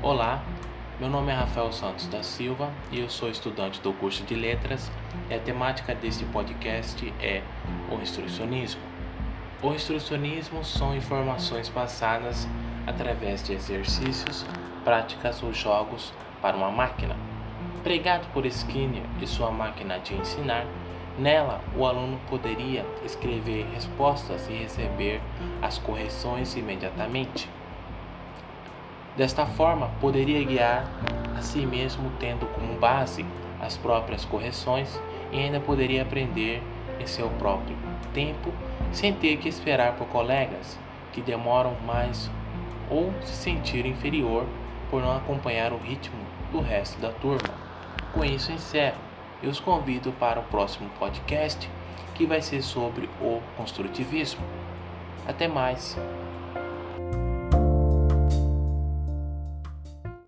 Olá, meu nome é Rafael Santos da Silva e eu sou estudante do curso de Letras e a temática deste podcast é o instrucionismo. O instrucionismo são informações passadas através de exercícios, práticas ou jogos para uma máquina. Pregado por Skinner e sua máquina de ensinar, nela o aluno poderia escrever respostas e receber as correções imediatamente. Desta forma, poderia guiar a si mesmo tendo como base as próprias correções e ainda poderia aprender em seu próprio tempo sem ter que esperar por colegas que demoram mais ou se sentir inferior por não acompanhar o ritmo do resto da turma. Com isso encerro e os convido para o próximo podcast que vai ser sobre o construtivismo. Até mais!